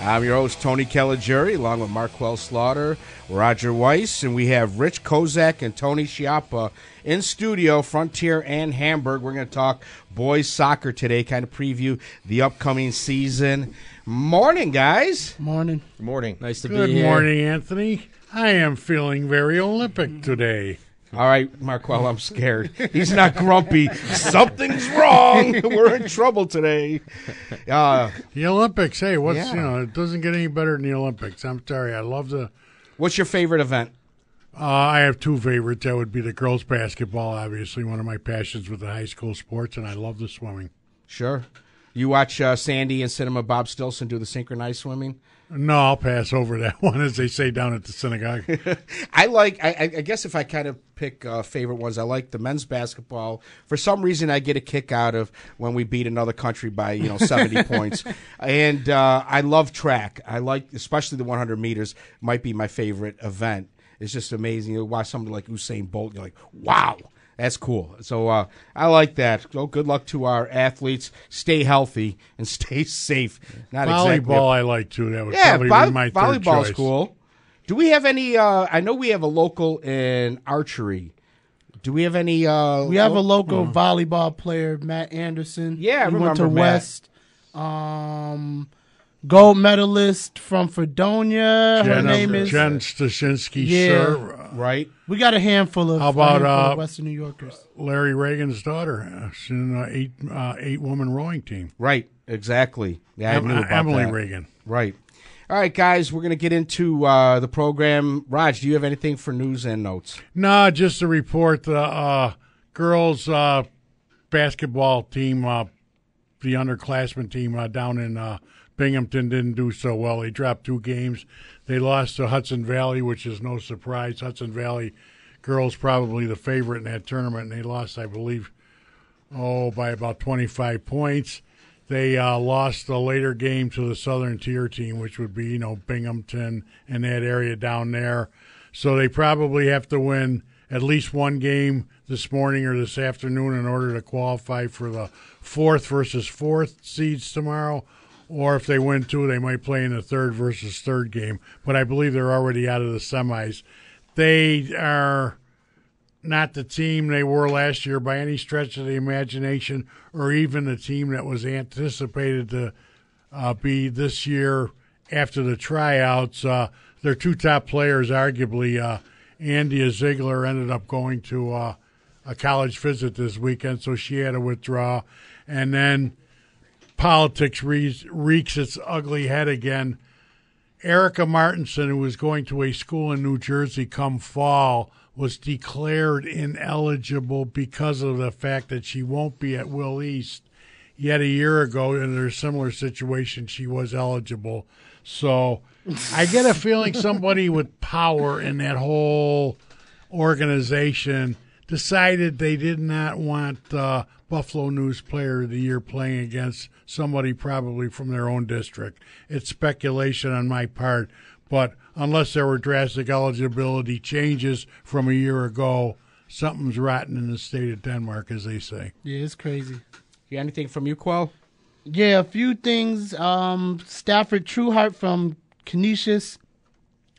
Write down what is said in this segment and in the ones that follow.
I'm your host, Tony Caligiuri, along with Marquel Slaughter, Roger Weiss, and we have Rich Kozak and Tony Schiappa in studio, Frontier and Hamburg. We're going to talk boys soccer today, kind of preview the upcoming season. Morning, guys. Morning. Good morning. Nice to Good be here. Good morning, Anthony. I am feeling very Olympic today. All right, Marquel, I'm scared. He's not grumpy. Something's wrong. We're in trouble today. Uh, The Olympics, hey, what's Yeah. you know, it doesn't get any better than the Olympics. I'm sorry. I love the what's your favorite event? uh, I have two favorites. That would be the girls basketball, obviously one of my passions with the high school sports, and I love the swimming. Sure. You watch uh, Sandy and Cinema Bob Stilson do the synchronized swimming? No, I'll pass over that one, as they say down at the synagogue. I like. I, I guess if I kind of pick uh, favorite ones, I like the men's basketball. For some reason, I get a kick out of when we beat another country by you know seventy points, and uh, I love track. I like especially the one hundred meters. Might be my favorite event. It's just amazing. You watch somebody like Usain Bolt, you're like, wow. That's cool. So uh, I like that. So good luck to our athletes. Stay healthy and stay safe. Not exactly a Volleyball, I like too. That would yeah, probably vo- be my third volleyball's cool. Do we have any? Uh, I know we have a local in archery. Do we have any? Uh, We have a lo- local volleyball player, Matt Anderson. Yeah, I he went to remember Matt. West. Um, gold medalist from Fredonia. Her Jen, name is. Jen Stashinsky, Yeah. Sir. right? We got a handful of, How about, a handful of uh, Western New Yorkers. Larry Regan's daughter. Uh, She's in an eight uh, eight woman rowing team. Right. Exactly. Yeah, I Em- knew uh, about Emily that. Regan. Right. All right, guys. We're gonna get into uh, the program. Raj, do you have anything for news and notes? No, just to report the uh, girls uh, basketball team, uh, the underclassmen team uh, down in uh, Binghamton didn't do so well. They dropped two games. They lost to Hudson Valley, which is no surprise. Hudson Valley girls probably the favorite in that tournament, and they lost, I believe, oh, by about 25 points. They uh, lost the later game to the Southern Tier team, which would be, you know, Binghamton and that area down there. So they probably have to win at least one game this morning or this afternoon in order to qualify for the fourth versus fourth seeds tomorrow. Or if they win two, they might play in the third versus third game. But I believe they're already out of the semis. They are not the team they were last year by any stretch of the imagination, or even the team that was anticipated to uh, be this year after the tryouts. Uh, their two top players, arguably, uh, Andy Ziegler ended up going to uh, a college visit this weekend, so she had to withdraw. And then politics re- reeks its ugly head again. Erica Martinson, who was going to a school in New Jersey come fall, was declared ineligible because of the fact that she won't be at Will East. Yet a year ago, in a similar situation, she was eligible. So I get a feeling somebody with power in that whole organization decided they did not want uh, Buffalo News Player of the Year playing against somebody probably from their own district. It's speculation on my part, but unless there were drastic eligibility changes from a year ago, something's rotten in the state of Denmark, as they say. Yeah, it's crazy. You got anything from you, Quell? Yeah, a few things. Um, Stafford Trueheart from Canisius,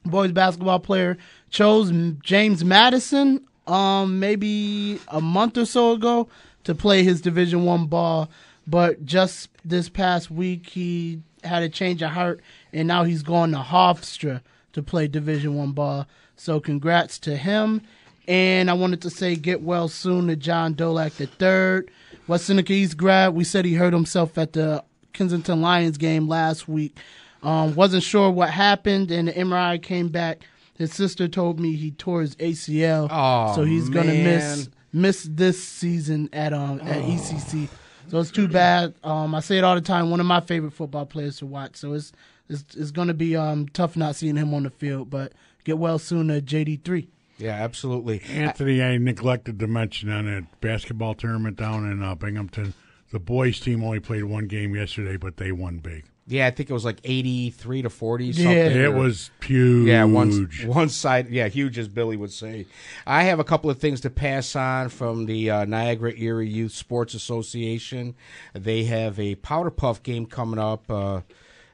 boys basketball player, chose James Madison um, maybe a month or so ago to play his Division One ball, but just this past week he had a change of heart and now he's going to Hofstra to play Division One ball. So congrats to him. And I wanted to say get well soon to John Dolak III. West Seneca East grad. We said he hurt himself at the Kensington Lions game last week. Um, wasn't sure what happened, and the MRI came back. His sister told me he tore his ACL, Oh, so he's gonna miss man. miss this season at um at ECC. So it's too bad. Um, I say it all the time. One of my favorite football players to watch. So it's it's, it's going to be um tough not seeing him on the field. But get well soon to JD three. Yeah, absolutely. Anthony, I neglected to mention on a basketball tournament down in uh, Binghamton, the boys team only played one game yesterday, but they won big. Yeah, I think it was like eighty-three to forty. Something. Yeah. It or- was huge. Yeah, one one side. Yeah, huge as Billy would say. I have a couple of things to pass on from the uh, Niagara Erie Youth Sports Association. They have a powder puff game coming up. Uh,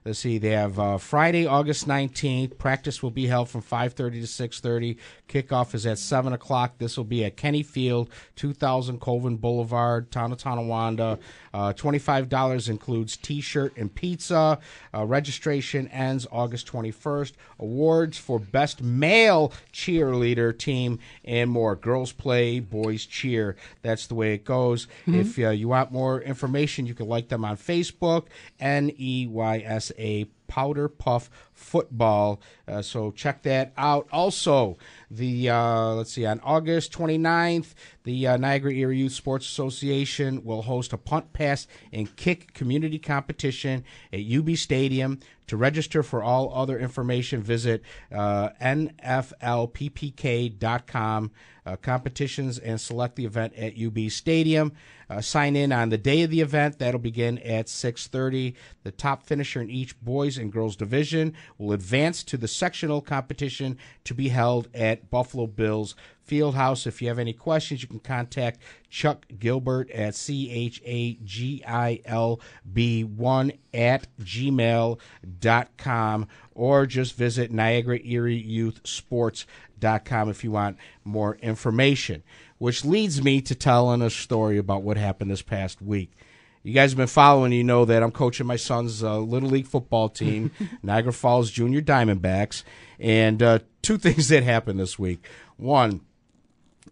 let's see. They have uh, Friday, August nineteenth. Practice will be held from five thirty to six thirty. Kickoff is at seven o'clock. This will be at Kenny Field, two thousand Colvin Boulevard, town of Tonawanda. Uh, Twenty-five dollars includes T-shirt and pizza. Uh, registration ends August twenty-first. Awards for best male cheerleader team and more. Girls play, boys cheer. That's the way it goes. If uh, you want more information, you can like them on Facebook. N E Y S A Powder Puff Football. Uh, so check that out. Also, the uh, let's see on August 29th, the uh, Niagara Erie Youth Sports Association will host a punt, pass, and kick community competition at UB Stadium. To register for all other information, visit uh, nflppk.com. Uh, competitions and select the event at UB Stadium. Uh, sign in on the day of the event. That'll begin at 6:30. The top finisher in each boys and girls division will advance to the sectional competition to be held at Buffalo Bills Fieldhouse. If you have any questions, you can contact Chuck Gilbert at C H A G I L B 1 at gmail.com or just visit Niagara Erie Youth Sports.com if you want more information. Which leads me to telling a story about what happened this past week. You guys have been following, you know that I'm coaching my son's uh, Little League football team, Niagara Falls Junior Diamondbacks. And uh, two things that happened this week. One,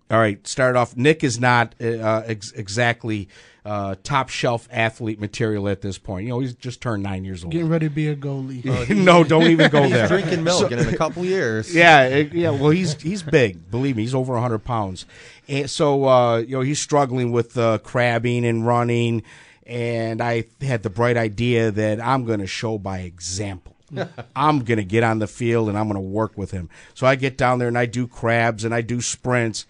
all right, start off. Nick is not uh, ex- exactly uh, top shelf athlete material at this point. You know, he's just turned nine years old. Getting ready to be a goalie. no, don't even go He's there. drinking milk, and in a couple years, Yeah, it- yeah. Well, he's he's big. Believe me, he's over hundred pounds. And so uh, you know he's struggling with uh, crabbing and running. And I had the bright idea that I'm going to show by example. I'm going to get on the field and I'm going to work with him. So I get down there and I do crabs and I do sprints.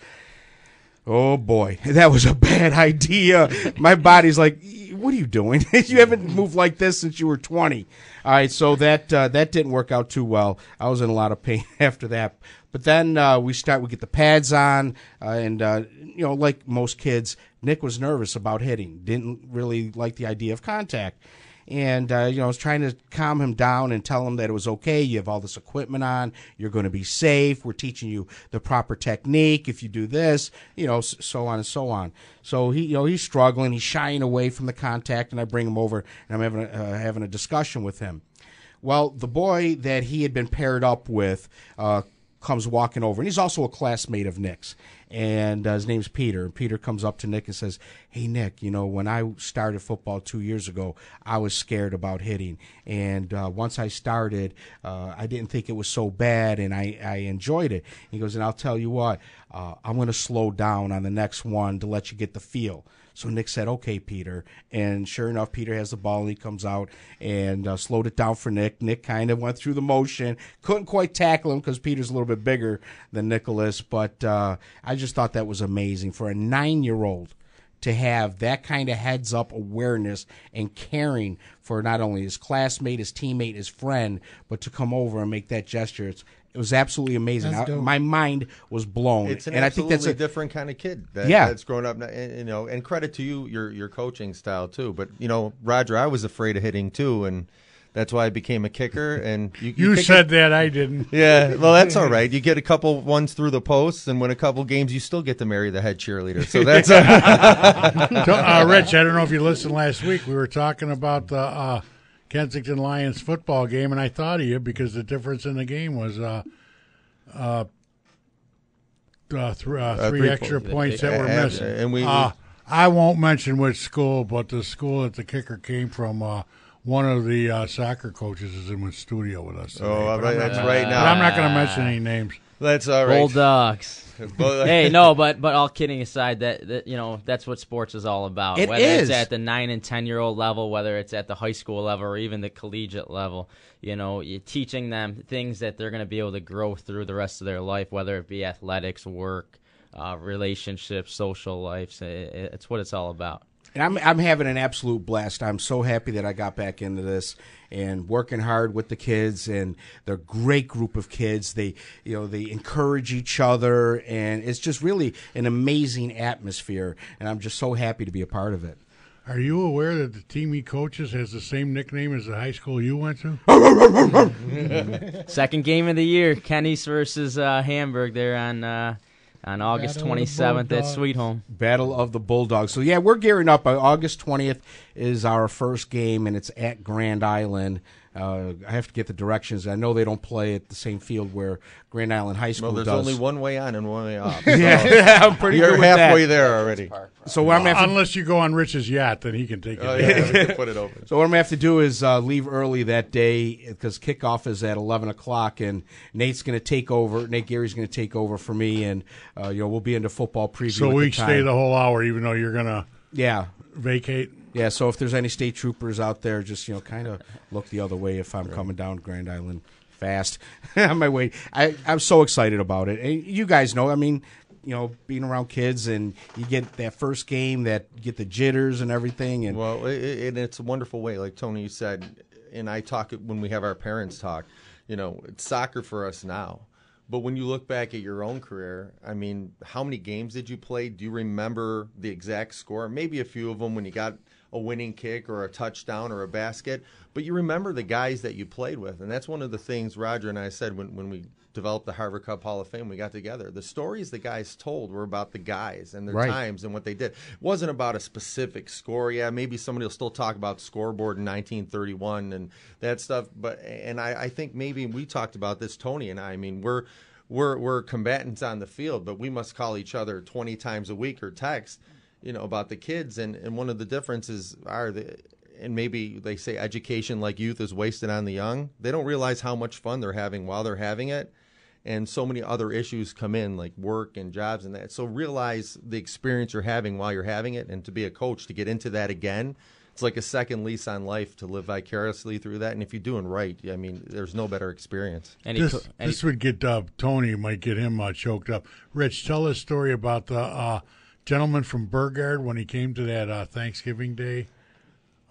Oh boy, that was a bad idea. My body's like, "What are you doing? you haven't moved like this since you were 20." All right, so that uh, that didn't work out too well. I was in a lot of pain after that. But then uh, we start. We get the pads on, uh, and uh, you know, like most kids, Nick was nervous about hitting. Didn't really like the idea of contact and uh, you know I was trying to calm him down and tell him that it was okay. You have all this equipment on. You're going to be safe. We're teaching you the proper technique. If you do this, you know, so on and so on. So he, you know, he's struggling. He's shying away from the contact, and I bring him over and I'm having a, uh, having a discussion with him. Well, the boy that he had been paired up with uh, comes walking over, and he's also a classmate of Nick's. And uh, his name's Peter. And Peter comes up to Nick and says, "Hey, Nick, you know when I started football two years ago, I was scared about hitting, and uh, once I started, uh, I didn't think it was so bad, and I, I enjoyed it." He goes, "And I'll tell you what, uh, I'm going to slow down on the next one to let you get the feel." So Nick said, "Okay, Peter." And sure enough, Peter has the ball and he comes out and uh, slowed it down for Nick. Nick kind of went through the motion, couldn't quite tackle him because Peter's a little bit bigger than Nicholas. But uh, I just thought that was amazing for a nine-year-old to have that kind of heads-up awareness and caring for not only his classmate, his teammate, his friend, but to come over and make that gesture. It's, it was absolutely amazing. I- my mind was blown, It's an and I think that's a, different kind of kid. That, Yeah. that's grown up. And, you know, and credit to you, your your coaching style too. But you know, Roger, I was afraid of hitting too, and that's why I became a kicker. And you, You kick said that I didn't. Yeah, well, that's all right. You get a couple ones through the posts, and win a couple games, you still get to marry the head cheerleader. So that's uh, Rich, I don't know if you listened last week. We were talking about the uh, Kensington Lions football game, and I thought of you because the difference in the game was uh, uh, uh, th- uh, three, three extra points. points that were And- missing. and we- uh, I won't mention which school, but the school that the kicker came from. Uh, one of the uh, soccer coaches is in the studio with us. Today, Oh, right, that's right but now. I'm not going to mention any names. That's all right. Bulldogs. But- hey, no, but but all kidding aside, that, that you know that's what sports is all about. It whether is. it's at the nine and ten year old level, whether it's at the high school level, or even the collegiate level, you know, you're teaching them things that they're going to be able to grow through the rest of their life, whether it be athletics, work, uh, relationships, social lives. It, it's what it's all about. And I'm I'm having an absolute blast. I'm so happy that I got back into this and working hard with the kids and they're a great group of kids. They you know they encourage each other and it's just really an amazing atmosphere and I'm just so happy to be a part of it. Are you aware that the team he coaches has the same nickname as the high school you went to? Second game of the year, Kenny's versus uh, Hamburg. There on uh, on August Battle twenty seventh at Sweet Home. Battle of the Bulldogs. So yeah, we're gearing up. Uh, August 20th is our first game and it's at Grand Island. Uh, I have to get the directions. I know they don't play at the same field where Grand Island High School well, there's does. only one way on and one way off. So yeah, I'm pretty You're good with halfway that. there already. So what I'm gonna have to Unless you go on Rich's yacht, then he can take it. Oh, yeah, we can put it open. So what I'm gonna have to do is uh, leave early that day because kickoff is at 11 o'clock, and Nate's gonna take over. Nate Geary's gonna take over for me, and uh, you know we'll be into football preview. So we the stay the whole hour, even though you're gonna yeah. vacate. Yeah, so if there's any state troopers out there, just you know, kind of look the other way if I'm coming down Grand Island fast on my way. I I'm so excited about it. And you guys know, I mean, you know, being around kids and you get that first game that you get the jitters and everything, and Well, it, it, and it's a wonderful way, like Tony said, and I talk when we have our parents talk. You know, it's soccer for us now, but when you look back at your own career, I mean, how many games did you play? Do you remember the exact score? Maybe a few of them when you got a winning kick or a touchdown or a basket, but you remember the guys that you played with, and that's one of the things Roger and I said when when we developed the Harvard Cup Hall of Fame. We got together. The stories the guys told were about the guys and their Right. times and what they did. It wasn't about a specific score. Yeah, maybe somebody will still talk about scoreboard in 1931 and that stuff. But and I, I think maybe we talked about this, Tony and I. I mean, we're we're we're combatants on the field, but we must call each other 20 times a week or text, you know, about the kids. And and one of the differences are the and maybe they say education like youth is wasted on the young. They don't realize how much fun they're having while they're having it and so many other issues come in like work and jobs and that so realize the experience you're having while you're having it and to be a coach to get into that again it's like a second lease on life to live vicariously through that and if you're doing right i mean there's no better experience And he This, co- and he- this would get uh, Tony might get him uh, choked up. Rich, tell a story about the uh, gentleman from Burgard when he came to that uh, Thanksgiving Day.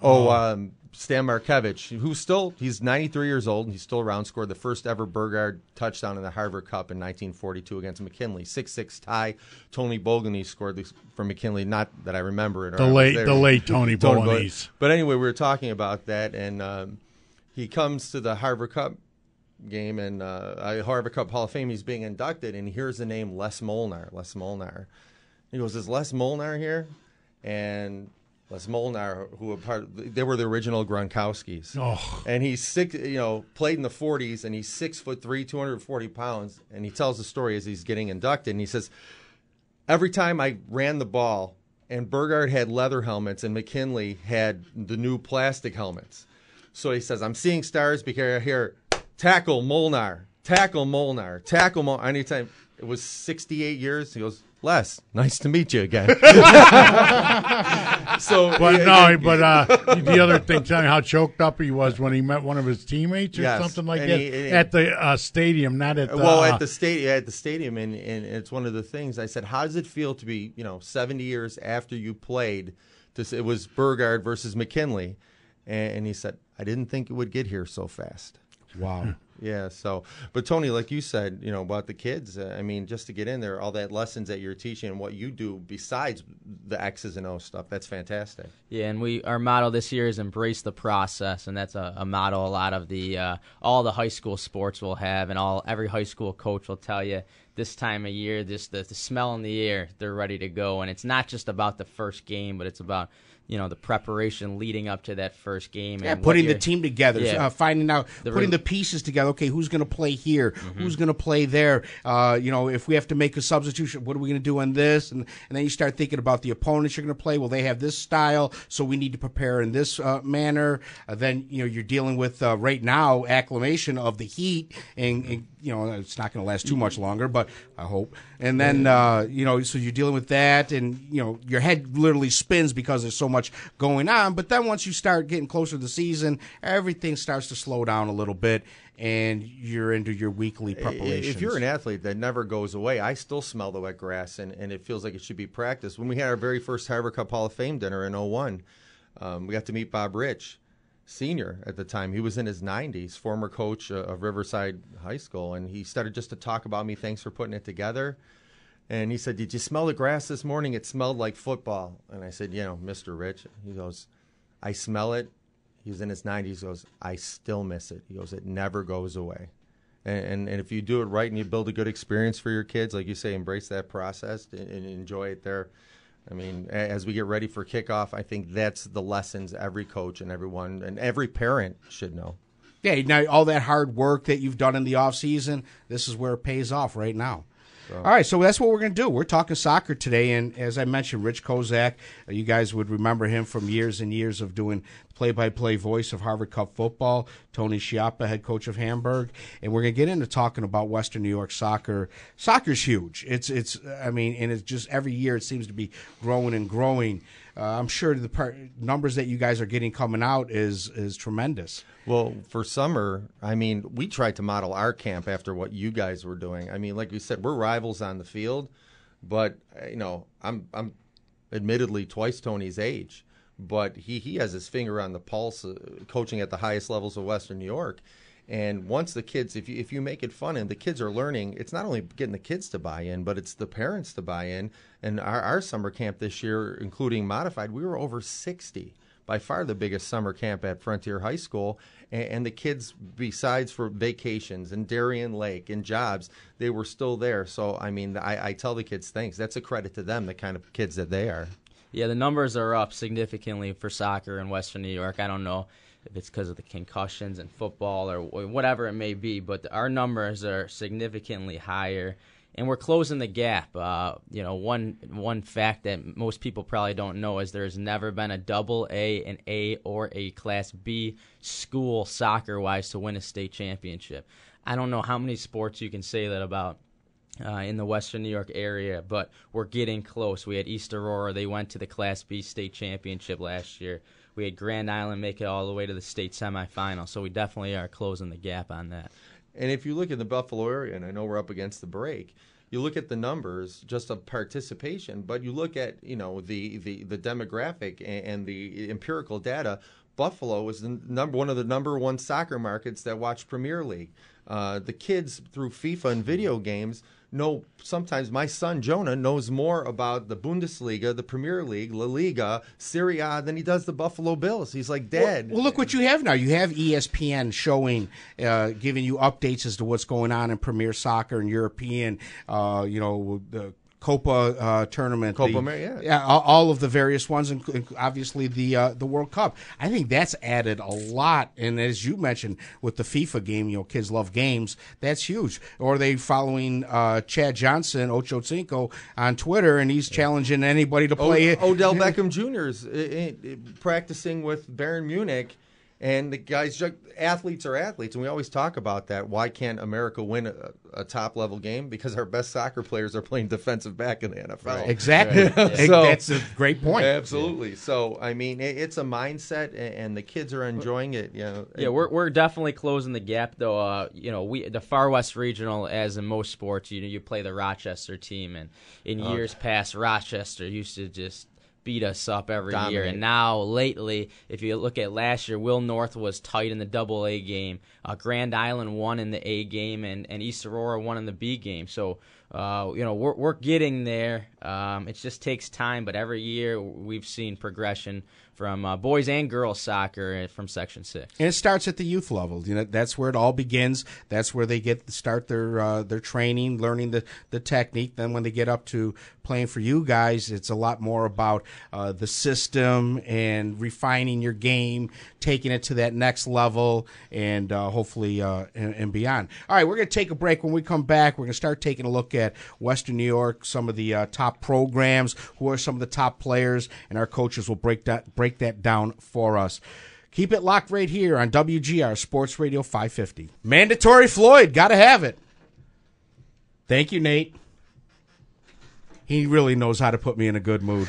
oh um, stan markevich who's still he's 93 years old and he's still around scored the first ever burgard touchdown in the harvard cup in 1942 against mckinley 6-6 tie tony bogany scored this from mckinley not that i remember it or The late, the late Tony, Tony Bolognese. But anyway, we were talking about that, and um, he comes to the Harvard Cup game and uh, Harvard Cup Hall of Fame. He's being inducted, and he hears the name Les Molnar. Les Molnar. He goes, "Is Les Molnar here?" And Les Molnar, who were part, they were the original Gronkowskis. Oh. And he's six, you know, played in the 40s, and he's six foot three, 240 pounds. And he tells the story as he's getting inducted, and he says, every time I ran the ball, and Burgard had leather helmets, and McKinley had the new plastic helmets. So he says, I'm seeing stars because I hear tackle Molnar, tackle Molnar, tackle Molnar. Anytime it was 68 years, he goes, Les, nice to meet you again. so, But yeah, no, yeah, but uh, the other thing, tell me how choked up he was when he met one of his teammates or Yes, something like and that he- and he- at the uh, stadium, not at the. well uh, at the stadium at the stadium and, and it's one of the things i said how does it feel to be you know 70 years after you played to it was burgard versus mckinley and, and he said i didn't think it would get here so fast wow. Yeah so but tony like you said you know about the kids uh, i mean just to get in there all that lessons that you're teaching and what you do besides the x's and o's stuff that's fantastic. Yeah, and we our motto this year is embrace the process, and that's a, a motto a lot of the uh, all the high school sports will have, and all every high school coach will tell you this time of year, this the, the smell in the air, they're ready to go, and it's not just about the first game, but it's about you know the preparation leading up to that first game. Yeah, putting the team together, Yeah. uh, finding out, The putting re- the pieces together. Okay, who's going to play here? Mm-hmm. Who's going to play there? Uh, you know, if we have to make a substitution, what are we going to do on this? And and then you start thinking about the opponents you're going to play. Well, they have this style, so we need to prepare in this uh, manner. Uh, then you know you're dealing with uh, right now acclimation of the heat, and, and you know it's not going to last too much longer, but I hope. And then uh, you know, so you're dealing with that, and you know your head literally spins because there's so much going on. But then once you start getting closer to the season, everything starts to slow down a little bit, and you're into your weekly preparation. If you're an athlete that never goes away, I still smell the wet grass, and, and it feels like it should be practiced. When we had our very first Harvard Cup Hall of Fame dinner in 01, um, we got to meet Bob Rich, senior at the time. He was in his 90s, former coach uh, of Riverside High School, and he started just to talk about me. Thanks for putting it together. And he said, Did you smell the grass this morning? It smelled like football. And I said, You know, Mr. Rich. He goes, I smell it. He's in his 90s. He goes, I still miss it. He goes, It never goes away. And, and, and if you do it right and you build a good experience for your kids, like you say, embrace that process and, and enjoy it there. I mean, as we get ready for kickoff, I think that's the lessons every coach and everyone and every parent should know. yeah, now all that hard work that you've done in the off season, this is where it pays off right now. All right, so that's what we're going to do. We're talking soccer today, and as I mentioned, Rich Kozak, you guys would remember him from years and years of doing play-by-play voice of Harvard Cup football. Tony Schiappa, head coach of Hamburg, and we're going to get into talking about Western New York soccer. Soccer's huge. It's it's I mean, and it's just every year it seems to be growing and growing. Uh, I'm sure the par- numbers that you guys are getting coming out is is tremendous. Well, for summer, I mean, we tried to model our camp after what you guys were doing. I mean, like we said, we're rivals on the field, but uh, you know, I'm I'm admittedly twice Tony's age, but he he has his finger on the pulse, uh, coaching at the highest levels of Western New York. And once the kids, if you if you make it fun and the kids are learning, it's not only getting the kids to buy in, but it's the parents to buy in. And our, our summer camp this year, including modified, we were over sixty by far the biggest summer camp at Frontier High School. And, the kids, besides for vacations and Darien Lake and jobs, they were still there. So, I mean, I, I tell the kids thanks. That's a credit to them, the kind of kids that they are. Yeah, the numbers are up significantly for soccer in Western New York. I don't know if it's because of the concussions and football or whatever it may be, but our numbers are significantly higher, and we're closing the gap. Uh, you know, one one fact that most people probably don't know is there's never been a double A, an A, or a Class B school soccer wise to win a state championship. I don't know how many sports you can say that about uh, in the Western New York area, but we're getting close. We had East Aurora; they went to the Class B state championship last year. We had Grand Island make it all the way to the state semifinal, so we definitely are closing the gap on that. And if you look in the Buffalo area, and I know we're up against the break, you look at the numbers just of participation, but you look at you know the the, the demographic and, and the empirical data. Buffalo is the number one of the number one soccer markets that watch Premier League. Uh, the kids through FIFA and video games know sometimes my son Jonah knows more about the Bundesliga, the Premier League, La Liga, Serie A than he does the Buffalo Bills. He's like, Dad. Well, look what you have now. You have ESPN showing, uh, giving you updates as to what's going on in Premier Soccer and European, uh, you know, the Copa uh, tournament, Copa the- America, yeah. all, all of the various ones, and obviously the uh, the World Cup. I think that's added a lot, and as you mentioned with the FIFA game, you know, kids love games. That's huge. Or are they following uh, Chad Johnson, Ocho Cinco, on Twitter, and he's challenging anybody to play it. O- Odell Beckham Jr. is practicing with Bayern Munich, and the guys, athletes are athletes, and we always talk about that. Why can't America win a, a top level game? Because our best soccer players are playing defensive back in the NFL. Exactly. So- That's a great point. Absolutely. So, I mean, it, it's a mindset, a- and the kids are enjoying it. You know, Yeah, we're we're definitely closing the gap though. Uh, you know, we the Far West Regional, as in most sports, you know, you play the Rochester team, and in years past, Rochester used to just beat us up every year. And now, lately, if you look at last year, Will North was tight in the Double A game. Uh, Grand Island won in the A game, and and East Aurora won in the B game. So. Uh, you know we're we're getting there. Um, it just takes time, but every year we've seen progression from uh, boys and girls soccer uh, from Section Six. And it starts at the youth level. You know, that's where it all begins. That's where they get start their uh, their training, learning the, the technique. Then when they get up to playing for you guys, it's a lot more about uh, the system and refining your game, taking it to that next level, and uh, hopefully uh, and, and beyond. All right, we're going to take a break. When we come back, we're going to start taking a look at Western New York, some of the uh, top programs, who are some of the top players, and our coaches will break that break that down for us. Keep it locked right here on WGR Sports Radio 550. Mandatory Floyd, got to have it. Thank you, Nate. He really knows how to put me in a good mood.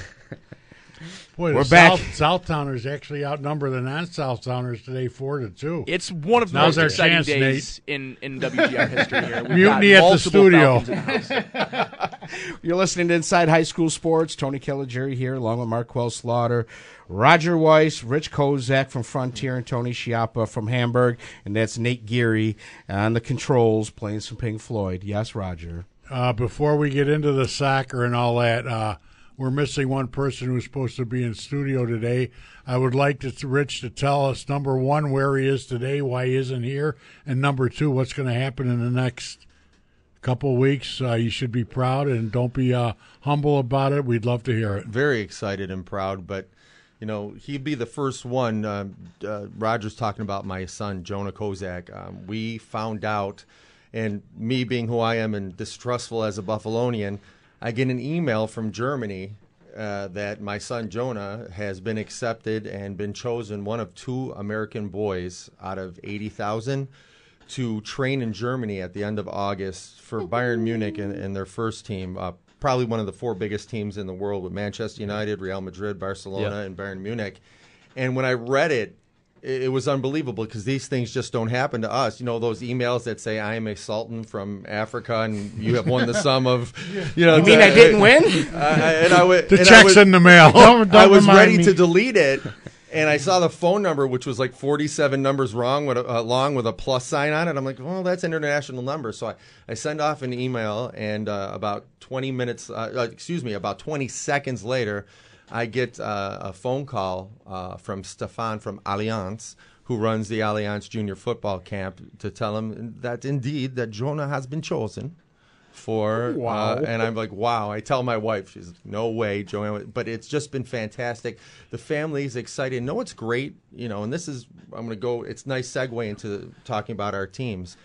Boy, We're the back. South, Southtowners actually outnumber the non-Southtowners today, four to two. It's one of the Now's most exciting chance, days in, in WGR history here. We've Mutiny at the studio. The. You're listening to Inside High School Sports. Tony Caligiuri here, along with Marquel Slaughter, Roger Weiss, Rich Kozak from Frontier, and Tony Schiappa from Hamburg. And that's Nate Geary on the controls playing some Pink Floyd. Yes, Roger. Uh, before we get into the soccer and all that, uh, we're missing one person who's supposed to be in studio today. I would like to, Rich to tell us number one where he is today, why he isn't here, and number two what's going to happen in the next couple weeks. Uh, you should be proud and don't be uh, humble about it. We'd love to hear it. very excited and proud. But you know, he'd be the first one. Um, uh, Roger's talking about my son Jonah Kozak. Um, we found out, and me being who I am and distrustful as a Buffalonian, I get an email from Germany. Uh, that my son Jonah has been accepted and been chosen one of two American boys out of 80,000 to train in Germany at the end of August for Bayern Munich and, and their first team. Uh, probably one of the four biggest teams in the world with Manchester United, Real Madrid, Barcelona, Yeah. and Bayern Munich. And when I read it, it, it was unbelievable because these things just don't happen to us. You know, those emails that say, I am a sultan from Africa and you have won the sum of, you know. You mean I didn't win? Uh, and I, wa- The and I check's was- in the mail. Don't, don't I was ready me. to delete it, and I saw the phone number, which was like 47 numbers wrong with a, uh, long with a plus sign on it. I'm like, well, that's an international number. So I, I send off an email, and uh, about 20 minutes, uh, uh, excuse me, about 20 seconds later, I get uh, a phone call uh, from Stefan from Allianz. Who runs the Allianz Junior Football Camp to tell him that indeed that Jonah has been chosen for Wow. uh, and I'm like wow. I tell my wife she's like, no way Joanne but it's just been fantastic. The family's excited. No, it's great? You know and this is I'm gonna go it's nice segue into talking about our teams.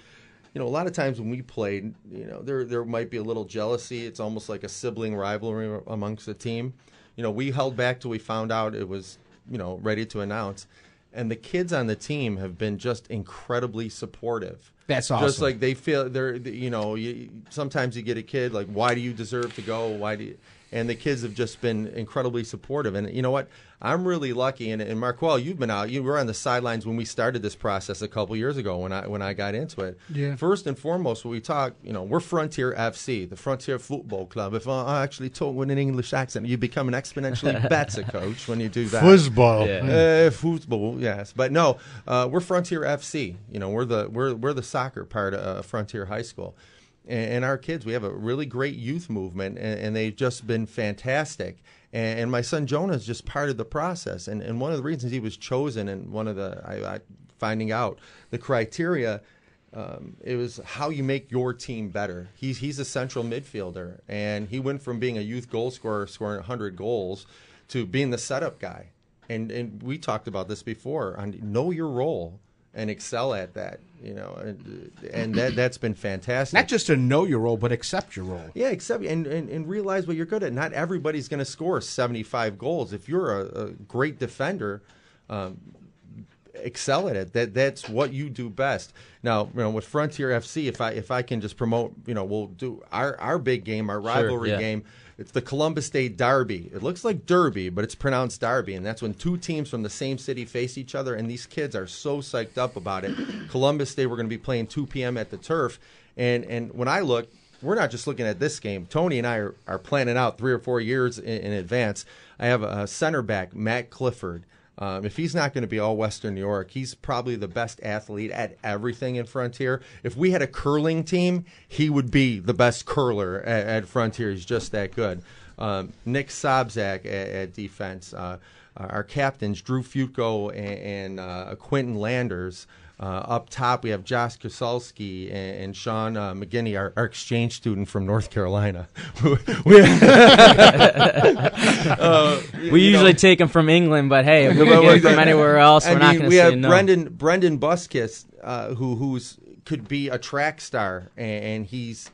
You know a lot of times when we played you know there there might be a little jealousy. It's almost like a sibling rivalry amongst the team you know we held back till we found out it was you know ready to announce. And the kids on the team have been just incredibly supportive. That's awesome. just like they feel they're you know you, sometimes you get a kid like why do you deserve to go? Why do you and the kids have just been incredibly supportive and you know what i'm really lucky and, and marquel you've been out you were on the sidelines when we started this process a couple years ago when i when i got into it Yeah. first and foremost when we talk you know we're frontier fc the frontier football club if i actually talk with an english accent you become an exponentially better coach when you do that Football. Yeah. uh, football, yes, but no, uh, we're Frontier FC. You know, we're the we're we're the soccer part of uh, Frontier High School, and, our kids. We have a really great youth movement, and, they've just been fantastic. And, my son Jonah is just part of the process, and and one of the reasons he was chosen, and one of the I, I finding out the criteria. Um, it was how you make your team better. He's he's a central midfielder, and he went from being a youth goal scorer, scoring 100 goals, to being the setup guy. And and we talked about this before. On know your role and excel at that. You know, and, and that that's been fantastic. Not just to know your role, but accept your role. Yeah, accept and, and, and realize what you're good at. Not everybody's going to score 75 goals. If you're a, a great defender, um, excel at it. That that's what you do best. Now, you know, with Frontier FC, if I if I can just promote, you know, we'll do our our big game, our rivalry yeah. game. It's the Columbus Day Derby. It looks like Derby, but it's pronounced Derby, and that's when two teams from the same city face each other. And these kids are so psyched up about it. Columbus Day, we're going to be playing 2 p.m. at the turf, and and when I look, we're not just looking at this game. Tony and I are, are planning out three or four years in, in advance. I have a center back, Matt Clifford. Um, if he's not going to be all Western New York, he's probably the best athlete at everything in Frontier. If we had a curling team, he would be the best curler at, at Frontier. He's just that good. Um, Nick Sobzak at, at defense. Uh, our captains, Drew Futko and, and uh, Quentin Landers. Uh, up top, we have Josh Kosalski and, and Sean uh, McGinney, our, our exchange student from North Carolina. we, uh, We usually know- take them from England, but hey, if we can get from anywhere else, I we're not going to we say have no. Brendan Brendan Buskis, uh, who who's could be a track star, and, and he's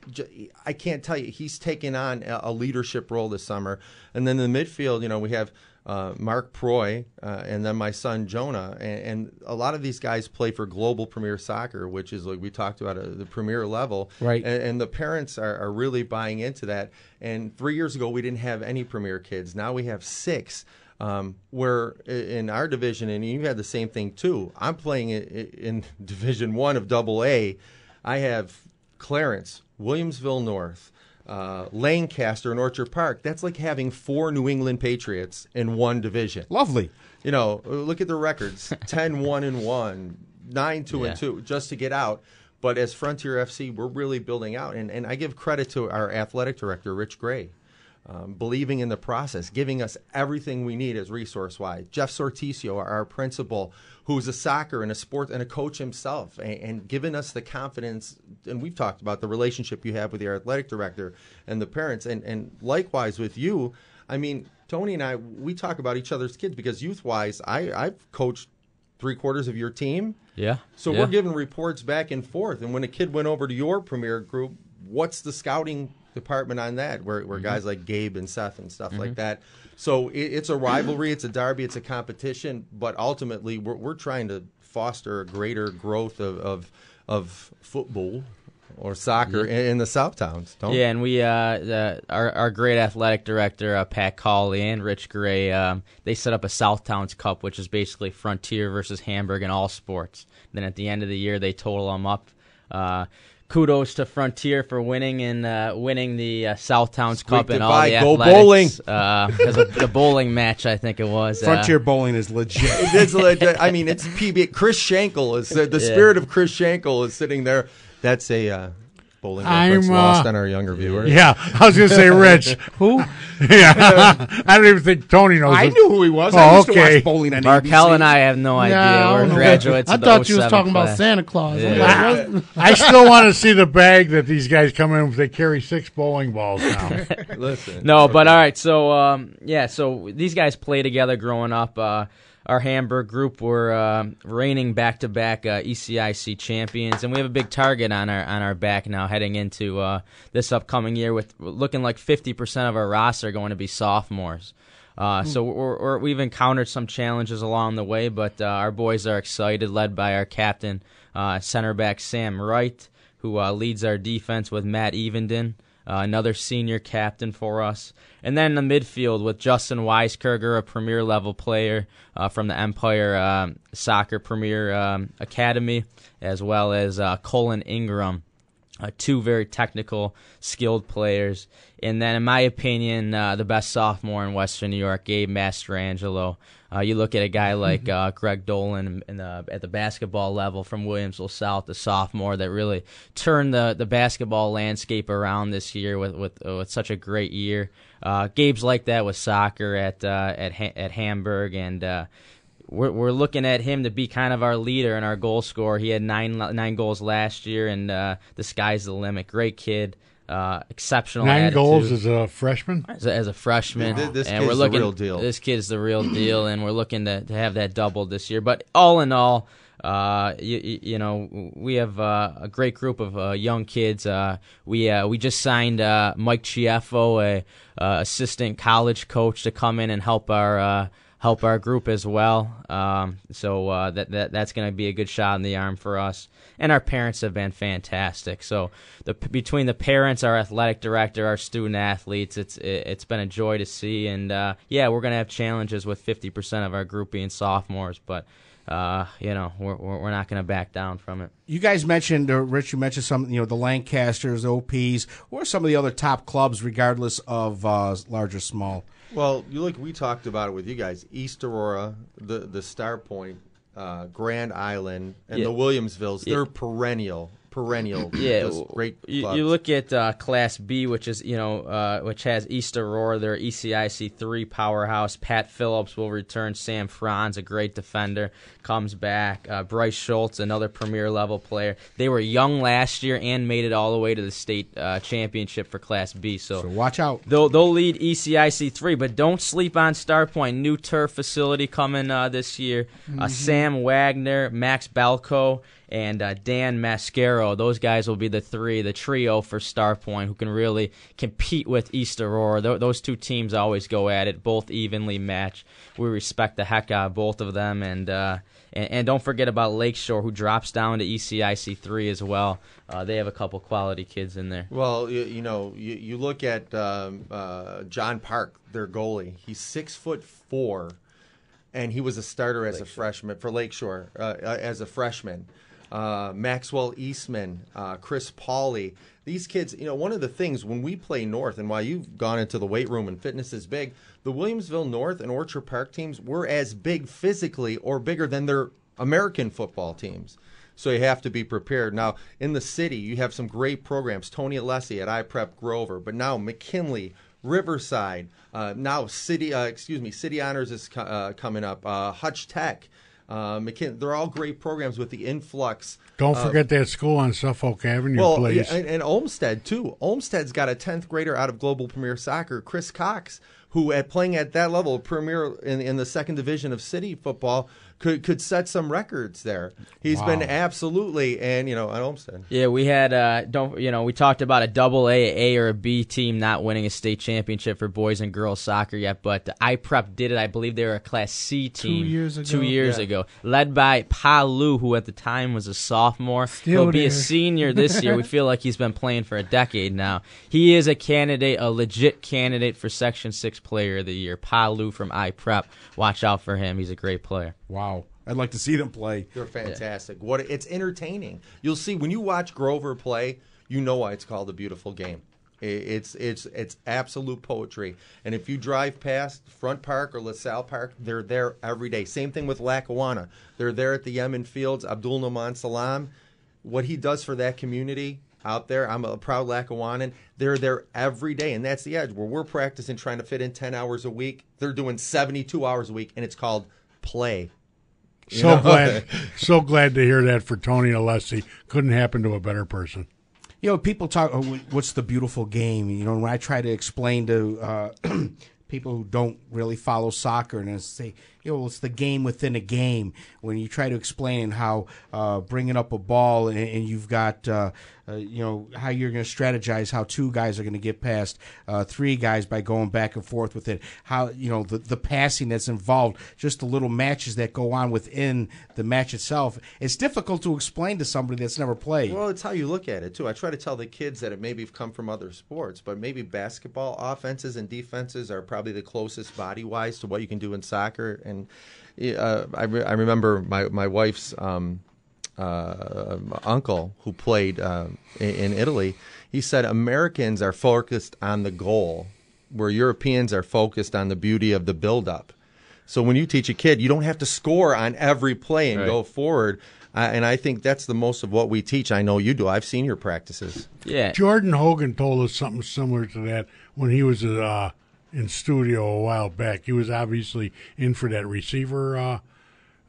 I can't tell you he's taken on a leadership role this summer. And then in the midfield, you know, we have. Uh, Mark Proy, uh, and then my son Jonah, and, and a lot of these guys play for Global Premier Soccer, which is like we talked about at the premier level, Right. And, and the parents are, are really buying into that. And three years ago, we didn't have any Premier kids. Now we have six. Um, where in our division, and you had the same thing too. I'm playing in Division One of Double A. I have Clarence, Williamsville North, uh, Lancaster, and Orchard Park. That's like having four New England Patriots in one division. Lovely. You know, look at the records 10 1 and 1, 9 2 Yeah. and 2, just to get out. But as Frontier FC, we're really building out. And, and I give credit to our athletic director, Rich Gray, um, believing in the process, giving us everything we need as resource wise. Jeff Sorticio, our, our principal, who's a soccer and a sport and a coach himself, and, and giving us the confidence. And we've talked about the relationship you have with your athletic director and the parents, and, and likewise with you. I mean, Tony and I, we talk about each other's kids because youth wise, I've coached three quarters of your team. Yeah. So yeah. we're giving reports back and forth. And when a kid went over to your premier group, what's the scouting department on that? Where, Mm-hmm. where guys like Gabe and Seth and stuff like that. So it, it's a rivalry, it's a derby, it's a competition. But ultimately, we're, we're trying to foster a greater growth of of, of football or soccer in, in the South Towns. Don't Yeah, and we, uh, the, our our great athletic director uh, Pat Cawley and Rich Gray, um, they set up a Southtowns Cup, which is basically Frontier versus Hamburg in all sports. Then at the end of the year, they total them up. Kudos to Frontier for winning and uh, winning the uh, Southtowns Squeak Cup and it all the Go athletics. Uh, 'cause of the bowling match, I think it was. uh, Frontier bowling is legit. It's legit. I mean, it's PB. Chris Schenkel is the, the Yeah. spirit of Chris Schenkel is sitting there. That's a uh, bowling reference I'm, lost uh, on our younger viewers. Yeah, I was gonna say Rich. Who? yeah, I don't even think Tony knows. I it. knew who he was. I Oh, used to okay. watch bowling on Marquel ABC. and I have no idea. Yeah, I We're don't graduates. I thought you was 07 talking about. Santa Claus. I'm Yeah. like. I still want to see the bag that these guys come in with. They carry six bowling balls now. Listen. No, but all right. So um, yeah, so these guys play together growing up. Uh, our Hamburg group were um reigning back-to-back uh, ECIC champions, and we have a big target on our on our back now, heading into uh, this upcoming year, with looking like 50% of our roster going to be sophomores. Uh, so we're, we're, we've encountered some challenges along the way, but uh, our boys are excited, led by our captain, uh, center back Sam Wright, who uh, leads our defense with Matt Evenden, uh, another senior captain for us. And then in the midfield with Justin Weiskirger, a premier level player uh, from the Empire um, Soccer Premier um, Academy, as well as uh, Colin Ingram, uh, two very technical, skilled players. And then, in my opinion, uh, the best sophomore in Western New York, Gabe Mastrangelo. Uh, you look at a guy like uh, Greg Dolan in the, at the basketball level from Williamsville South, the sophomore that really turned the, the basketball landscape around this year with with, uh, with such a great year. Uh, Gabe's like that with soccer at uh, at ha- at Hamburg, and uh, we're we're looking at him to be kind of our leader and our goal scorer. He had nine nine goals last year, and uh, the sky's the limit. Great kid, uh, exceptional. Nine attitude goals as a freshman. as a, as a freshman. Th- this and kid's we're the looking, real deal. This kid's the real deal, and we're looking to, to have that doubled this year. But all in all, uh, you, you know, we have uh, a great group of uh, young kids. Uh, we uh, we just signed uh, Mike Chieffo, a uh, assistant college coach, to come in and help our. Help our group as well, um, so uh, that, that that's going to be a good shot in the arm for us. And our parents have been fantastic. So the between the parents, our athletic director, our student athletes, it's it, it's been a joy to see. And uh, yeah, we're going to have challenges with 50% of our group being sophomores, but uh, you know we're we're not going to back down from it. You guys mentioned, uh, Rich. You mentioned some, you know, the Lancasters, OPs, or some of the other top clubs, regardless of uh, large or small. Well, you look. We talked about it with you guys. East Aurora, the the Star Point, uh, Grand Island, and Yeah. the Williamsvilles. They're perennial perennial. Yeah, great. You, you look at uh, Class B, which is you know uh, which has East Aurora, their ECIC three powerhouse. Pat Phillips will return. Sam Franz, a great defender, comes back. Uh, Bryce Schultz, another premier level player. They were young last year and made it all the way to the state uh, championship for Class B. So, So watch out. They'll they'll lead ECIC three, but don't sleep on Star Point. New turf facility coming uh, this year. Uh, Mhm. Sam Wagner, Max Balco, and uh, Dan Mascaro. Those guys will be the three, the trio for Star Point, who can really compete with East Aurora. Th- those two teams always go at it, both evenly matched. We respect the heck out of both of them, and. Uh, and, and don't forget about Lakeshore, who drops down to ECIC three as well. Uh, they have a couple quality kids in there. Well, you, you know, you, you look at um, uh, John Park, their goalie. He's six foot four, and he was a starter as a freshman for Lakeshore uh, uh, as a freshman. Uh, Maxwell Eastman, uh, Chris Pauley. These kids, you know, one of the things when we play North, and why you've gone into the weight room and fitness is big, the Williamsville North and Orchard Park teams were as big physically or bigger than their American football teams. So you have to be prepared. Now, in the city, you have some great programs. Tony Alessi at iPrep Grover, but now McKinley, Riverside, uh, now City, uh, excuse me, City Honors is uh, coming up. Hutch Tech, uh, McKin- they're all great programs with the influx. Don't of- forget that school on Suffolk Avenue, well, please. yeah, and, and Olmsted too. Olmsted's got a tenth grader out of Global Premier Soccer, Chris Cox, who at playing at that level, Premier in, in the second division of city football, could could set some records there. He's Wow. been absolutely, and you know, at Olmsted. Yeah, we had uh don't you know, we talked about a double A, A or a B team not winning a state championship for boys and girls soccer yet, but iPrep did it. I believe they were a class C team two years ago. Two years Yeah. ago. Led by Pa Lu, who at the time was a sophomore. Still He'll be a senior this year. we feel like he's been playing for a decade now. He is a candidate, a legit candidate for Section Six Player of the Year. Pa Lu from iPrep. Watch out for him. He's a great player. Wow. I'd like to see them play. They're fantastic. What it's entertaining. You'll see when you watch Grover play, you know why it's called a beautiful game. It's it's it's absolute poetry. And if you drive past Front Park or LaSalle Park, they're there every day. Same thing with Lackawanna. They're there at the Yemen Fields. Abdul Naman Salam, what he does for that community out there, I'm a proud Lackawannan. They're there every day, and that's the edge. Where we're practicing trying to fit in 10 hours a week, they're doing 72 hours a week, and it's called play. So know? glad, so glad to hear that for Tony Alessi. Couldn't happen to a better person. You know, people talk. Oh, what's the beautiful game? You know, when I try to explain to uh, people who don't really follow soccer and say, you know, it's the game within a game. When you try to explain how uh, bringing up a ball and, and you've got, uh, uh, you know, how you're going to strategize how two guys are going to get past uh, three guys by going back and forth with it. How you know the the passing that's involved, just the little matches that go on within the match itself. It's difficult to explain to somebody that's never played. Well, it's how you look at it too. I try to tell the kids that it maybe come from other sports, but maybe basketball offenses and defenses are probably the closest body wise to what you can do in soccer. And uh, I, re- I remember my my wife's um, uh, uncle who played uh, in, in Italy. He said Americans are focused on the goal, where Europeans are focused on the beauty of the build up. So when you teach a kid, you don't have to score on every play and Right. go forward. Uh, and I think that's the most of what we teach. I know you do. I've seen your practices. Yeah. Jordan Hogan told us something similar to that when he was uh, in studio a while back. He was obviously in for that receiver uh,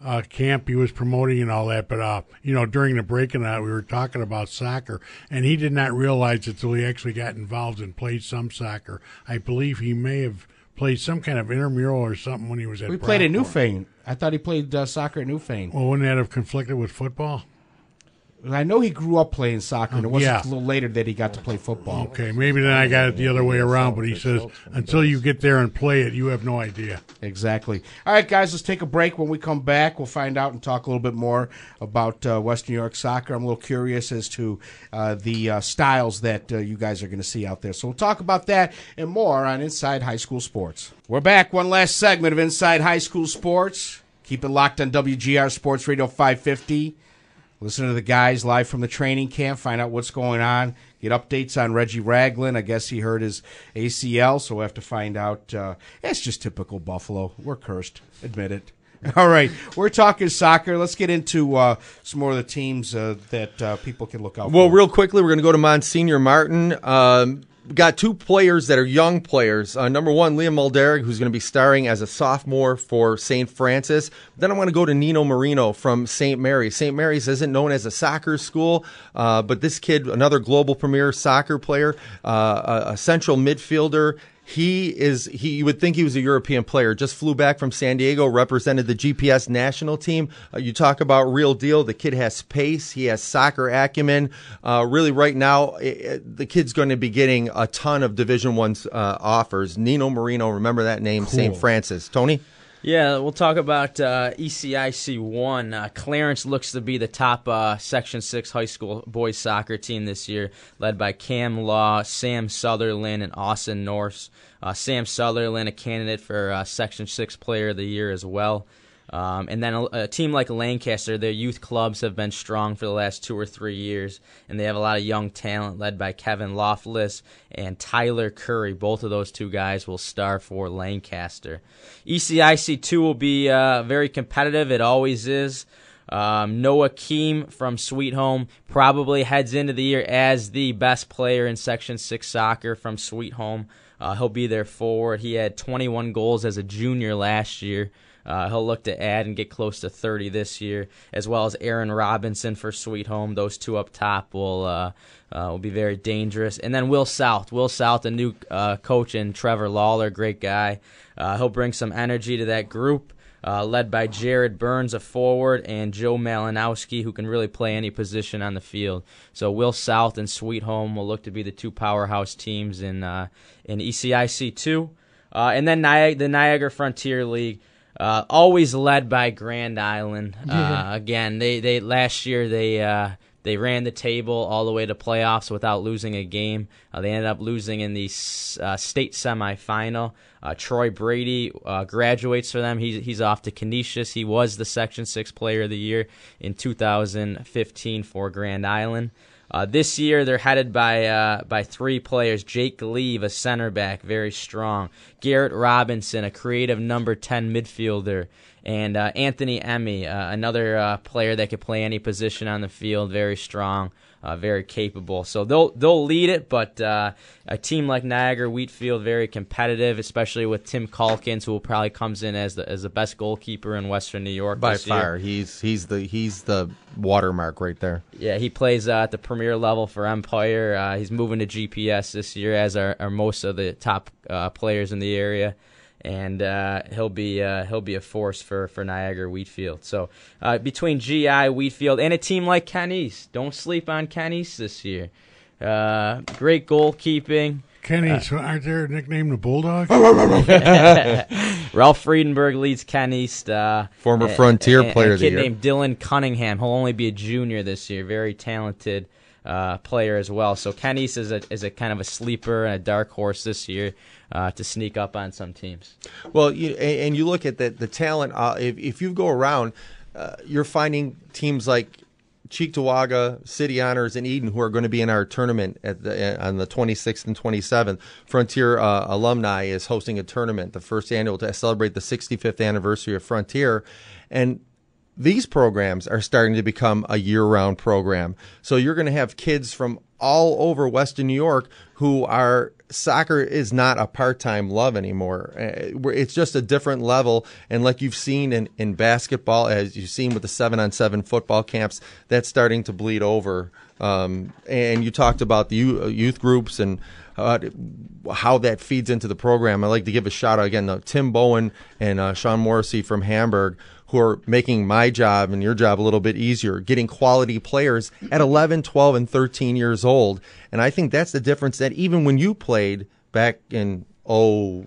uh, camp he was promoting and all that. But uh, you know, during the break and that, we were talking about soccer, and he did not realize it until he actually got involved and played some soccer. I believe he may have played some kind of intramural or something when he was at. We played at. Newfane. I thought he played uh, soccer at Newfane. Well, wouldn't that have conflicted with football? I know he grew up playing soccer, and it wasn't yeah. a little later that he got to play football. Okay, maybe then I got it the other way around. But he says until you get there and play it, you have no idea. Exactly. All right, guys, let's take a break. When we come back, we'll find out and talk a little bit more about uh, West New York soccer. I'm a little curious as to uh, the uh, styles that uh, you guys are going to see out there. So we'll talk about that and more on Inside High School Sports. We're back. One last segment of Inside High School Sports. Keep it locked on WGR Sports Radio 550. Listen to the guys live from the training camp, find out what's going on, get updates on Reggie Ragland. I guess he hurt his ACL, so we'll have to find out. Uh, it's just typical Buffalo. We're cursed. Admit it. All right, we're talking soccer. Let's get into uh, some more of the teams uh, that uh, people can look out Well, for. real quickly, we're going to go to Monsignor Martin. Um, we got two players that are young players. Uh, number one, Liam Mulderig, who's going to be starring as a sophomore for St. Francis. Then I'm going to go to Nino Marino from St. Mary's. St. Mary's isn't known as a soccer school, uh, but this kid, another global premier soccer player, uh, a, a central midfielder. He is he you would think he was a European player. Just flew back from San Diego, represented the GPS national team. Uh, you talk about real deal. The kid has pace. He has soccer acumen. Uh, really, right now, i i the kid's going to be getting a ton of Division One's uh, offers. Nino Marino, remember that name, St. Francis. Tony. Yeah, we'll talk about uh, ECIC one. Uh, Clarence looks to be the top uh, Section Six high school boys soccer team this year, led by Cam Law, Sam Sutherland, and Austin Norse. Uh, Sam Sutherland, a candidate for uh, Section Six Player of the Year as well. Um, and then a, a team like Lancaster, their youth clubs have been strong for the last two or three years, and they have a lot of young talent led by Kevin Loftless and Tyler Curry. Both of those two guys will star for Lancaster. ECIC 2 will be uh, very competitive, it always is. Um, Noah Keem from Sweet Home probably heads into the year as the best player in Section 6 soccer from Sweet Home. Uh, he'll be their forward. He had 21 goals as a junior last year. Uh, he'll look to add and get close to 30 this year, as well as Aaron Robinson for Sweet Home. Those two up top will uh, uh, will be very dangerous. And then Will South, Will South, a new uh, coach, and Trevor Lawler, great guy. Uh, he'll bring some energy to that group. Uh, led by Jared Burns, a forward, and Joe Malinowski, who can really play any position on the field. So Will South and Sweet Home will look to be the two powerhouse teams in in ECIC two, and then Niag- the Niagara Frontier League. Uh, always led by Grand Island. Uh, again, they, they last year they uh, they ran the table all the way to playoffs without losing a game. Uh, they ended up losing in the s- uh, state semifinal. Uh, Troy Brady uh, graduates for them. He's he's off to Canisius. He was the Section Six Player of the Year in 2015 for Grand Island. Uh, this year, they're headed by uh, by three players: Jake Leave, a center back, very strong; Garrett Robinson, a creative number ten midfielder; and uh, Anthony Emmy, uh, another uh, player that could play any position on the field, very strong, uh, very capable. So they'll they'll lead it, but uh, a team like Niagara Wheatfield, very competitive, especially with Tim Calkins, who probably comes in as the as the best goalkeeper in Western New York By this year. far, he's he's the he's the watermark right there. Yeah, he plays uh, at the premier level for Empire. Uh, he's moving to GPS this year, as are, are most of the top uh, players in the area, and uh, he'll be uh, he'll be a force for, for Niagara Wheatfield. So uh, between GI Wheatfield and a team like Ken East, don't sleep on Ken East this year. Uh, great goalkeeping. Kenny, so aren't there a nickname the Bulldog? Ralph Friedenberg leads Ken East. Uh, Former a- Frontier a- Player a of the kid named Dylan Cunningham. He'll only be a junior this year. Very talented uh, player as well. So Ken East is a is a kind of a sleeper and a dark horse this year uh, to sneak up on some teams. Well, you, and, you look at the the talent. Uh, if if you go around, uh, you're finding teams like Cheektowaga, City Honors, and Eden who are going to be in our tournament at the, on the 26th and 27th. Frontier uh, alumni is hosting a tournament, the first annual to celebrate the 65th anniversary of Frontier, and these programs are starting to become a year-round program. So you're going to have kids from all over Western New York who are soccer is not a part-time love anymore. Uh, It's just a different level, and like you've seen in, in basketball, as you've seen with the seven-on-seven football camps, that's starting to bleed over. Um, and you talked about the youth, youth groups and uh, how that feeds into the program. I'd like to give a shout out again to Tim Bowen and uh, Sean Morrissey from Hamburg, who are making my job and your job a little bit easier, getting quality players at 11, 12, and 13 years old. And I think that's the difference that even when you played back in, oh,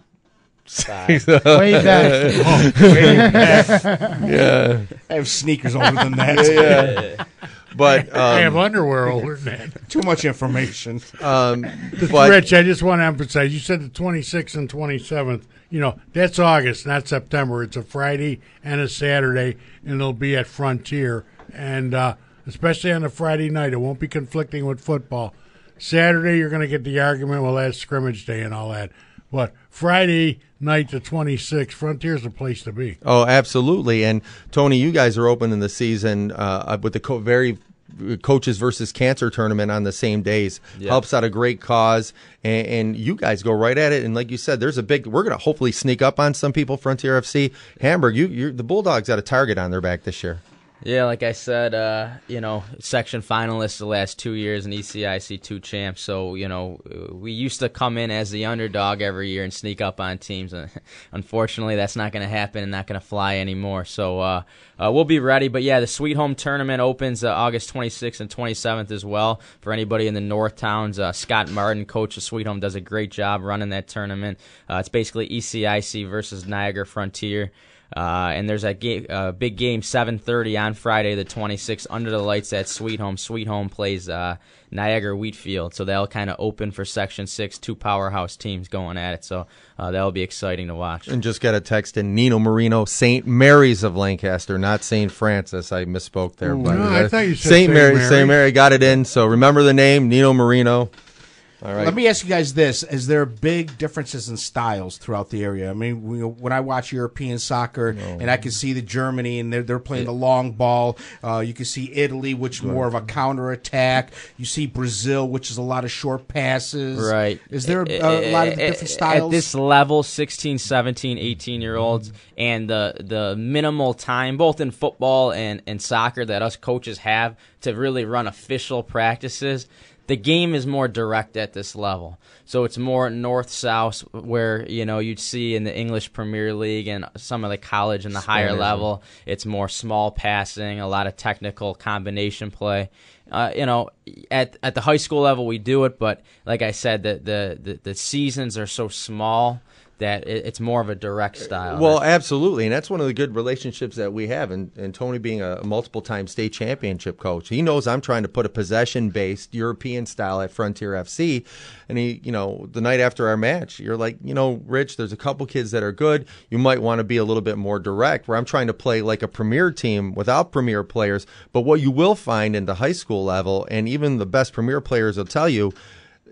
Way back. Oh, yeah. I have sneakers older than that. But, I have um, underwear older than that. Too much information. um, but Rich, I just want to emphasize you said the 26th and 27th. You know, that's August, not September. It's a Friday and a Saturday, and it'll be at Frontier. And uh, especially on a Friday night, it won't be conflicting with football. Saturday, you're going to get the argument, well, that's scrimmage day and all that. But Friday night, the 26th, Frontier's the place to be. Oh, absolutely. And Tony, you guys are opening the season uh, with the co- very coaches versus cancer tournament on the same days Yeah. helps out a great cause and, and you guys go right at it and like you said there's a big we're going to hopefully sneak up on some people frontier fc hamburg you you the bulldogs got a target on their back this year Yeah, like I said, uh, you know, section finalists the last two years and ECIC two champs. So you know, we used to come in as the underdog every year and sneak up on teams. Unfortunately, that's not going to happen and not going to fly anymore. So uh, uh, we'll be ready. But yeah, the Sweet Home Tournament opens uh, August 26th and 27th as well for anybody in the North Towns. Uh, Scott Martin, coach of Sweet Home, does a great job running that tournament. Uh, it's basically ECIC versus Niagara Frontier. Uh, and there's a ga- uh, big game, 7:30 on Friday the 26th, under the lights at Sweet Home. Sweet Home plays uh, Niagara Wheatfield, so that'll kind of open for Section Six, two powerhouse teams going at it. So uh, that'll be exciting to watch. and just got a text in nino marino st mary's of lancaster not st francis i misspoke there but No, I thought you said st St. mary Mary's. st mary got it in so remember the name nino marino all right Let me ask you guys this: Is there big differences in styles throughout the area? I mean, we- when I watch European soccer, and I can see the Germany, and they're they're playing the long ball. Uh, you can see Italy, which more of a counter attack. You see Brazil, which is a lot of short passes. Right. Is there eh, a, a eh, lot of eh, different styles? At this level, 16, 17, 18 year olds, and the, the minimal time, both in football and, and soccer, that us coaches have to really run official practices, the game is more direct at this level. So it's more north south, where, you know, you'd see in the English Premier League and some of the college and the higher level, it's more small passing, a lot of technical combination play. Uh, you know, at at the high school level we do it, but like I said, the the the, the seasons are so small that it's more of a direct style. Well, absolutely, and that's one of the good relationships that we have. And, and Tony, being a multiple-time state championship coach, he knows I'm trying to put a possession-based European style at Frontier FC. And he, you know, the night after our match, you're like, you know, Rich, there's a couple kids that are good. You might want to be a little bit more direct. Where I'm trying to play like a premier team without premier players. But what you will find in the high school level, and even the best premier players will tell you.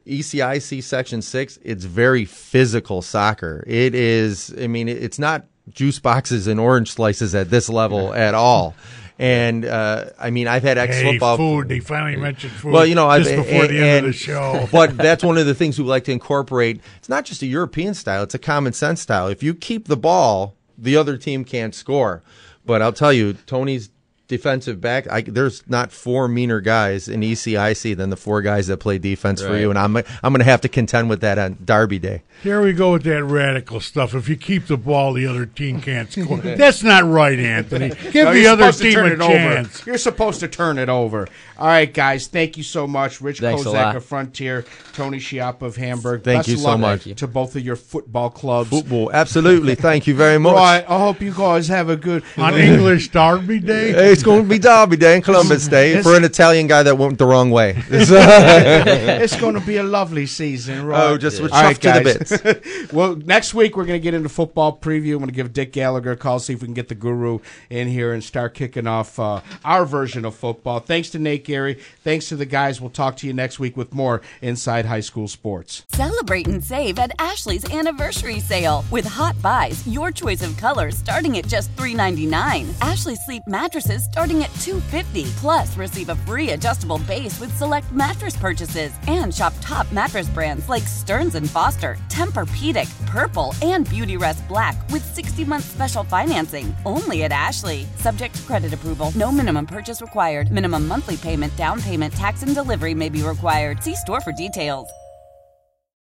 ECIC Section 6, it's very physical soccer. It is, I mean, it's not juice boxes and orange slices at this level at all. And, uh, I mean, I've had ex football. Hey, food. They finally mentioned food. Well, you know, just I've, before and- the end of the show. but that's one of the things we like to incorporate. It's not just a European style; it's a common sense style. If you keep the ball, the other team can't score. But I'll tell you, Tony's defensive back. I, there's not four meaner guys in ECIC than the four guys that play defense for you, and I'm I'm going to have to contend with that on Derby Day. Here we go with that radical stuff. If you keep the ball, the other team can't score. That's not right, Anthony. Give No, the other team a it over. chance. You're supposed to turn it over. All right, guys. Thank you so much, Rich Thanks Kozak lot. of Frontier, Tony Schiappa of Hamburg. Thank Best you so much. to both of your football clubs. Football, absolutely. Thank you very much. Right. I hope you guys have a good On English Derby Day, Hey, It's going to be Derby Day in Columbus Day for an Italian guy that went the wrong way. it's going to be a lovely season, right? Oh, just we're All right, to guys. the bits. well, next week we're going to get into football preview. I'm going to give Dick Gallagher a call, see if we can get the guru in here and start kicking off uh, our version of football. Thanks to Nate Geary. Thanks to the guys. We'll talk to you next week with more Inside High School Sports. Celebrate and save at Ashley's anniversary sale with hot buys, your choice of colors starting at just $3.99. Ashley Sleep mattresses starting at $2.50. Plus, receive a free adjustable base with select mattress purchases and shop top mattress brands like Stearns and Foster, Tempur-Pedic, Purple, and Beautyrest Black with 60-month special financing only at Ashley. Subject to credit approval. No minimum purchase required. Minimum monthly payment, down payment, tax, and delivery may be required. See store for details.